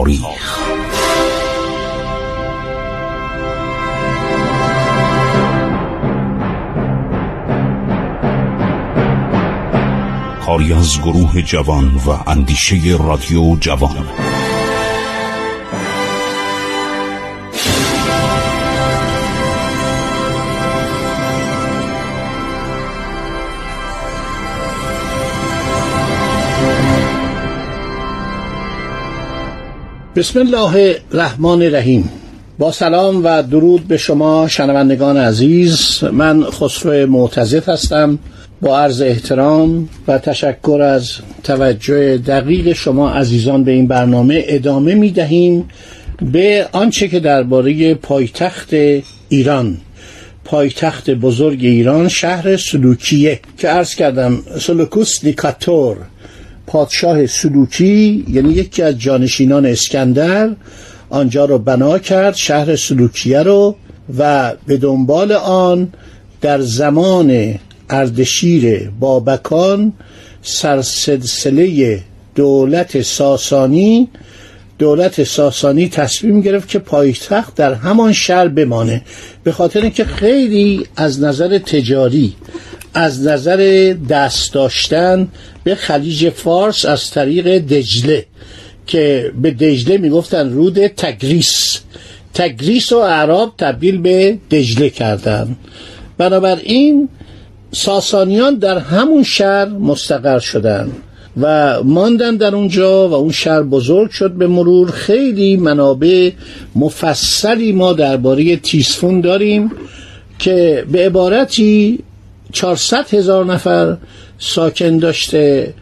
تاریخ کاری از گروه جوان و اندیشه رادیو جوان بسم الله الرحمن الرحیم با سلام و درود به شما شنوندگان عزیز. من خسرو معتزد هستم. با عرض احترام و تشکر از توجه دقیق شما عزیزان به این برنامه ادامه می دهیم به آنچه که درباره پایتخت ایران پایتخت بزرگ ایران شهر سلوکیه که عرض کردم سلوکوس نیکاتور پادشاه سلوکی یعنی یکی از جانشینان اسکندر آنجا رو بنا کرد شهر سلوکیه رو و به دنبال آن در زمان اردشیر بابکان سرسلسله دولت ساسانی دولت ساسانی تصمیم گرفت که پایتخت در همان شهر بمانه. به خاطر اینکه خیلی از نظر تجاری از نظر دست داشتن به خلیج فارس از طریق دجله که به دجله می‌گفتن رود تگریس. تگریس و اعراب تبدیل به دجله کردن. بنابراین ساسانیان در همون شهر مستقر شدند و ماندن در اونجا و اون شهر بزرگ شد به مرور خیلی منابع مفصلی ما درباره تیسفون داریم که به عبارتی 400 هزار نفر ساکن داشته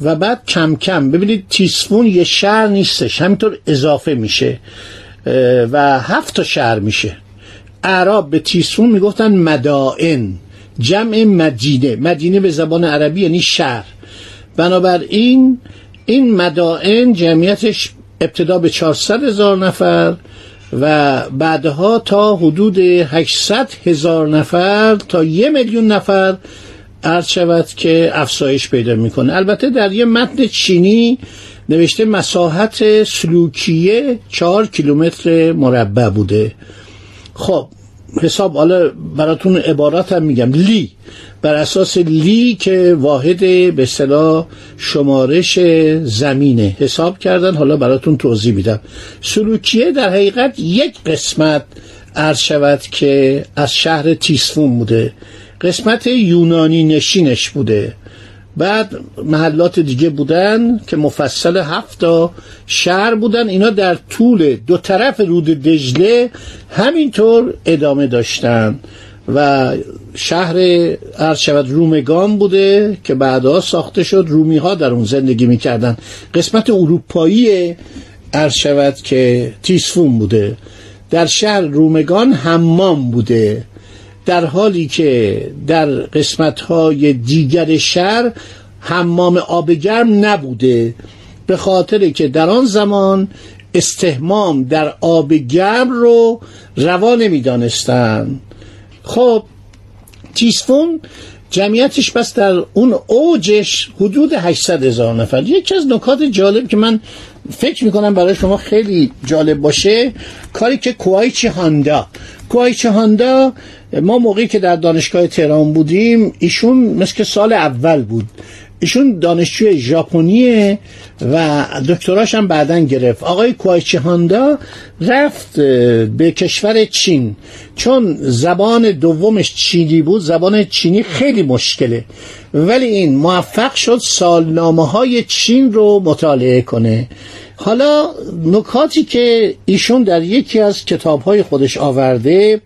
و بعد کم کم ببینید تیسفون یه شهر نیستش همینطور اضافه میشه و هفت تا شهر میشه. اعراب به تیسفون می‌گفتن مدائن جمع مدینه. مدینه به زبان عربی یعنی شهر. بنابراین این مدائن جمعیتش ابتدا به 400 هزار نفر و بعدها تا حدود 800 هزار نفر تا یه میلیون نفر عرض شود که افزایش پیدا می‌کنه. البته در یه متن چینی نوشته مساحت سلوکیه چهار کیلومتر مربع بوده. خب حساب حالا براتون عبارات هم میگم. لی بر اساس لی که واحد به اصطلاح شمارش زمینه حساب کردن. حالا براتون توضیح میدم. سلوکیه در حقیقت یک قسمت عرض شود که از شهر تیسفون بوده. قسمت یونانی نشینش بوده. بعد محلات دیگه بودن که مفصل هفتا شهر بودن اینا در طول دو طرف رود دجله همینطور ادامه داشتن و شهر شود رومگان بوده که بعدها ساخته شد. رومی ها در اون زندگی می‌کردن. قسمت اروپایی شود که تیسفون بوده. در شهر رومگان حمام بوده. در حالی که در قسمت های دیگر شهر حمام آب گرم نبوده به خاطر که در آن زمان استهمام در آب گرم رو روا نمی‌دانستند. خب تیسفون جمعیتش بس در اون اوجش حدود 800 هزار نفر. یکی از نکات جالب که من فکر می‌کنم برای شما خیلی جالب باشه کاری که کوایچی هاندا. کوایچی هاندا ما موقعی که در دانشگاه تهران بودیم ایشون مثل سال اول بود. ایشون دانشجوی ژاپنیه و دکتراش هم بعدا گرفت. آقای کوایچی هاندا رفت به کشور چین. چون زبان دومش چینی بود زبان چینی خیلی مشکله. ولی این موفق شد سالنامه های چین رو مطالعه کنه. حالا نکاتی که ایشون در یکی از کتاب های خودش آورده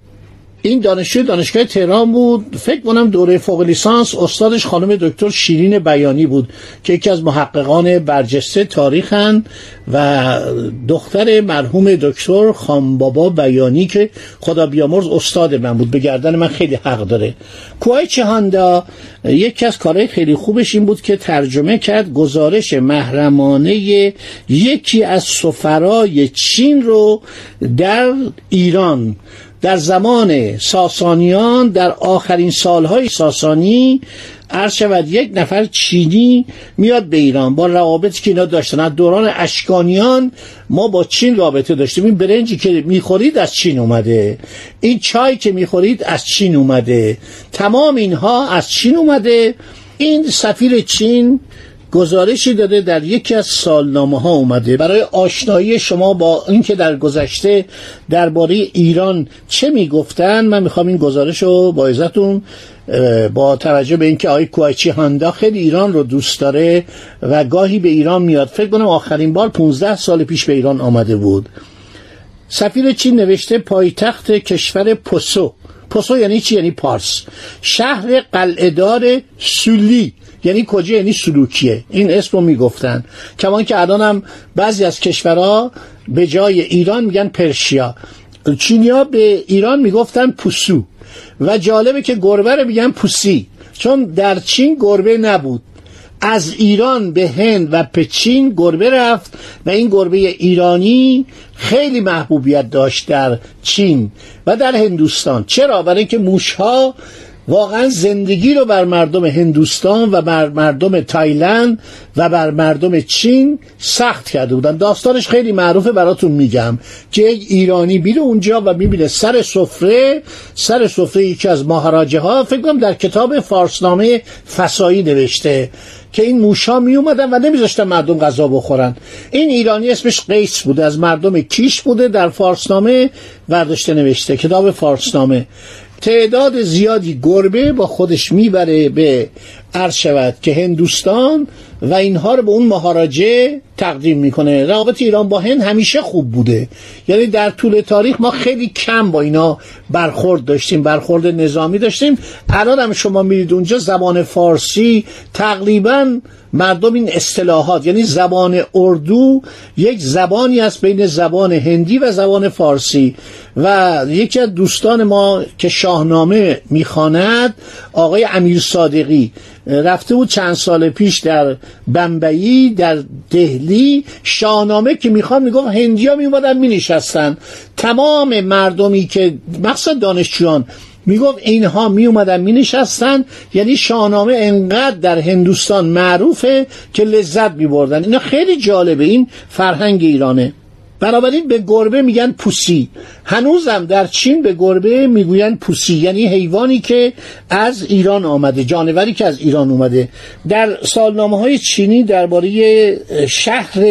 این دانشجو دانشگاه تهران بود. فکر کنم دوره فوق لیسانس استادش خانم دکتر شیرین بیانی بود که یکی از محققان برجسته تاریخن و دختر مرحوم دکتر خانبابا بیانی که خدا بیامرز استاد من بود. به گردن من خیلی حق داره. کوهای چهاندا یکی از کارهای خیلی خوبش این بود که ترجمه کرد گزارش محرمانه یکی از سفرای چین رو در ایران. در زمان ساسانیان در آخرین سالهای ساسانی عرض شود یک نفر چینی میاد به ایران با روابطی که اینا داشتن. از دوران اشکانیان ما با چین رابطه داشتیم. این برنجی که می‌خورید از چین اومده. این چای که می‌خورید از چین اومده. تمام اینها از چین اومده. این سفیر چین گزارشی داده در یکی از سالنامه ها اومده. برای آشنایی شما با اینکه در گذشته درباره ایران چه می‌گفتن من می‌خوام این گزارش رو با ازتون با توجه به اینکه آقای کوایچی هاندا خیلی ایران رو دوست داره و گاهی به ایران میاد. فکر کنم آخرین بار 15 سال پیش به ایران آمده بود. سفیر چین نوشته پایتخت کشور پوسو. پوسو یعنی چی؟ یعنی پارس. شهر قلعهدار سولی. یعنی کجا؟ یعنی سلوکیه. این اسم رو می‌گفتن. کمان که هم بعضی از کشورها به جای ایران میگن پرشیا. چینیا به ایران می‌گفتن پوسو. و جالبه که گربه رو میگن پوسی. چون در چین گربه نبود. از ایران به هند و پچین گربه رفت و این گربه ایرانی خیلی محبوبیت داشت در چین و در هندوستان. چرا؟ برای اینکه موشها واقعا زندگی رو بر مردم هندوستان و بر مردم تایلند و بر مردم چین سخت کرده بودن. داستانش خیلی معروفه براتون میگم که یک ایرانی بیره اونجا و می‌بینه سر سفره سر سفره یکی از ماهراجه ها فکر کنم در کتاب فارسنامه فسایی نوشته که این موشا می اومدن و نمیذاشتن مردم غذا بخورن. این ایرانی اسمش قیس بوده از مردم کیش بوده در فارسنامه ورداشته نوشته کتاب فارسنامه. تعداد زیادی گربه با خودش می‌بره به عرض شود که هندوستان و اینها رو به اون مهاراجه تقدیم می‌کنه. روابط ایران با هند همیشه خوب بوده. یعنی در طول تاریخ ما خیلی کم با اینا برخورد داشتیم برخورد نظامی داشتیم. الان هم شما میرید اونجا زبان فارسی تقریبا مردم این اصطلاحات یعنی زبان اردو یک زبانی است بین زبان هندی و زبان فارسی. و یکی از دوستان ما که شاهنامه می‌خواند آقای امیر صادقی. رفته بود چند سال پیش در بمبئی در دهلی شاهنامه که می‌خوان می‌گفت هندی ها میومدن مینشستن. تمام مردمی که مقصد دانشجویان می‌گفت اینها می اومدن می نشستن یعنی شاهنامه انقدر در هندوستان معروفه که لذت می بردن اینا خیلی جالبه. این فرهنگ ایرانه. بنابراین به گربه میگن پوسی. هنوزم در چین به گربه می‌گوین پوسی. یعنی حیوانی که از ایران آمده جانوری که از ایران اومده. در سالنامه های چینی درباره شهر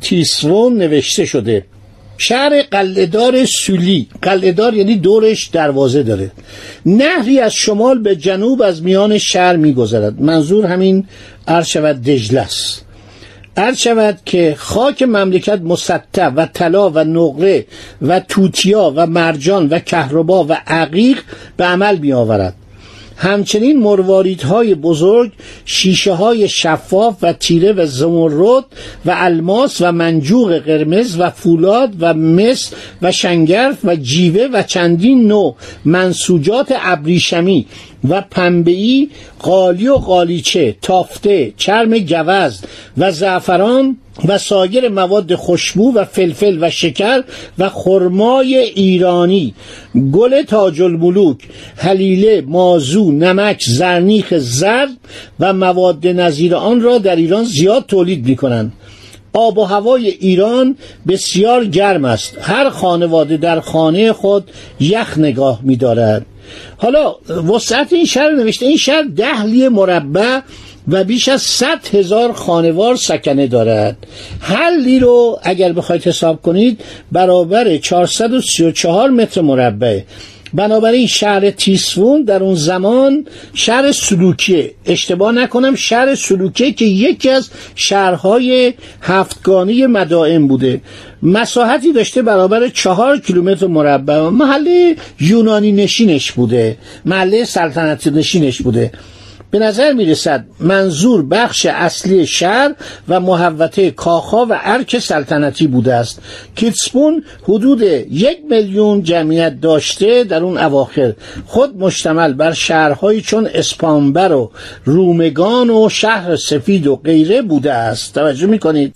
تیسرون نوشته شده. شهر قلعهدار سولی. قلعهدار یعنی دورش دروازه داره. نهری از شمال به جنوب از میان شهر میگذرد. منظور همین عرض شود دجله است. عرض شود که خاک مملکت مسطح و طلا و نقره و توتیا و مرجان و کهربا و عقیق به عمل می آورد همچنین مرواریدهای بزرگ شیشه های شفاف و تیره و زمرد و الماس و منجوق قرمز و فولاد و مس و شنگرف و جیوه و چندین نوع منسوجات ابریشمی و پنبه‌ای قالی و قالیچه تافته چرم گوز و زعفران و سایر مواد خوشبو و فلفل و شکر و خرمای ایرانی. گل تاج الملوک حلیله مازو نمک زرنیخ زرد و مواد نظیر آن را در ایران زیاد تولید می کنند آب و هوای ایران بسیار گرم است. هر خانواده در خانه خود یخ نگاه می دارد حالا وسعت این شهر نوشته این شهر ده مربع و بیش از 100 هزار خانوار سکنه دارد. هر لی رو اگر بخواید حساب کنید برابر 434 متر مربع بنابراین شهر تیسفون در اون زمان شهر سلوکیه. اشتباه نکنم شهر سلوکیه که یکی از شهرهای هفتگانی مدائم بوده. مساحتی داشته برابر چهار کیلومتر مربع. محله یونانی نشینش بوده. محله سلطنتی نشینش بوده. به نظر می رسد منظور بخش اصلی شهر و محوطه کاخا و ارک سلطنتی بوده است. کیتسپون حدود یک میلیون جمعیت داشته در اون اواخر. خود مشتمل بر شهرهایی چون اسپانبر و رومگان و شهر سفید و غیره بوده است. توجه می کنید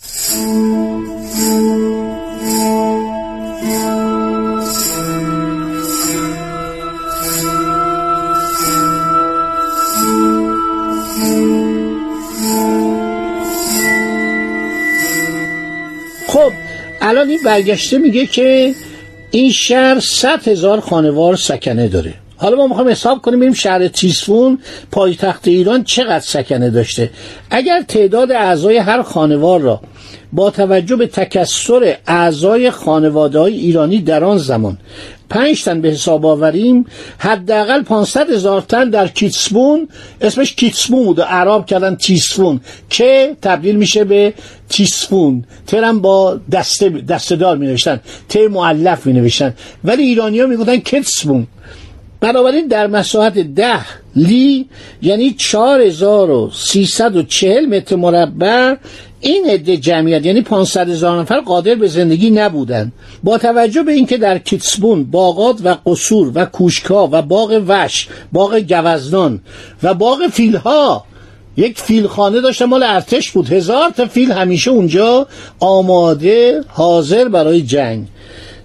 این برگشته میگه که این شهر صد هزار خانوار سکنه داره. حالا ما می‌خوایم حساب کنیم ببینیم شهر تیسفون پایتخت ایران چقدر سکنه داشته. اگر تعداد اعضای هر خانوار را با توجه به تکسر اعضای خانواده های ایرانی در آن زمان پنج تن به حساب آوریم حداقل 500 هزار تن در کیتسبون اسمش کیتسبون بود و اعراب کردن تیسفون که تبدیل میشه به تیسفون ترم با دسته دستدار می نوشتن ت معلف می نوشتن ولی ایرانی ها می گفتن کتسبون بنابراین در مساحت ده لی یعنی 4340 متر مربع این عده جمعیت یعنی 500 هزار نفر قادر به زندگی نبودند. با توجه به اینکه در کیتسبون باغات و قصور و کوشکا و باغ وش باغ گوزنان و باغ فیلها یک فیلخانه داشته مال ارتش بود. هزار تا فیل همیشه اونجا آماده حاضر برای جنگ.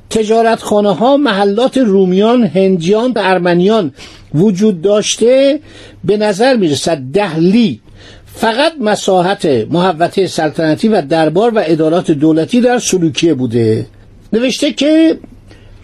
تجارت خانه ها محلات رومیان هندیان و ارمنیان وجود داشته به نظر می‌رسد دهلی فقط مساحت محوطه سلطنتی و دربار و ادارات دولتی در سلوکیه بوده. نوشته که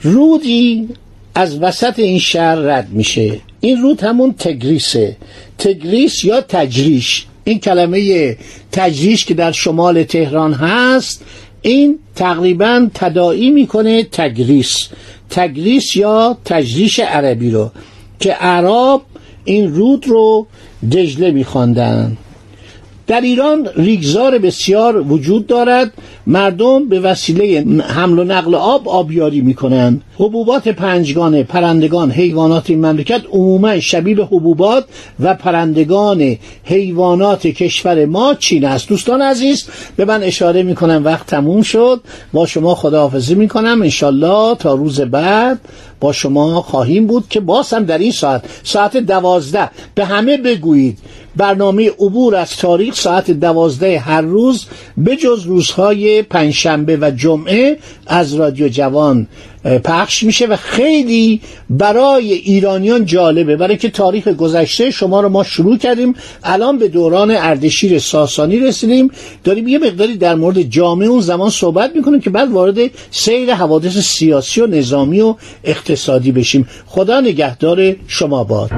رودی از وسط این شهر رد میشه. این رود همون تگریسه. تگریس یا تجریش. این کلمه تجریش که در شمال تهران هست این تقریبا تداعی می‌کنه تگریس. تگریس یا تجریش عربی رو که عرب این رود رو دجله میخواندن. در ایران ریگزار بسیار وجود دارد. مردم به وسیله حمل و نقل آب آبیاری می‌کنند. حبوبات پنجگانه پرندگان حیوانات این مملکت عموما شبیه حبوبات و پرندگان حیوانات کشور ما چین است. دوستان عزیز به من اشاره می‌کنم وقت تموم شد. با شما خداحافظی می‌کنم. انشالله تا روز بعد با شما خواهیم بود که باز هم در این ساعت ساعت دوازده به همه بگویید. برنامه عبور از تاریخ ساعت دوازده هر روز به جز روزهای پنجشنبه و جمعه از رادیو جوان. پخش میشه و خیلی برای ایرانیان جالبه. برای که تاریخ گذشته شما رو ما شروع کردیم الان به دوران اردشیر ساسانی رسیدیم. داریم یه مقداری در مورد جامعه اون زمان صحبت می‌کنیم که بعد وارد سیر حوادث سیاسی و نظامی و اقتصادی بشیم. خدا نگهدار شما باد.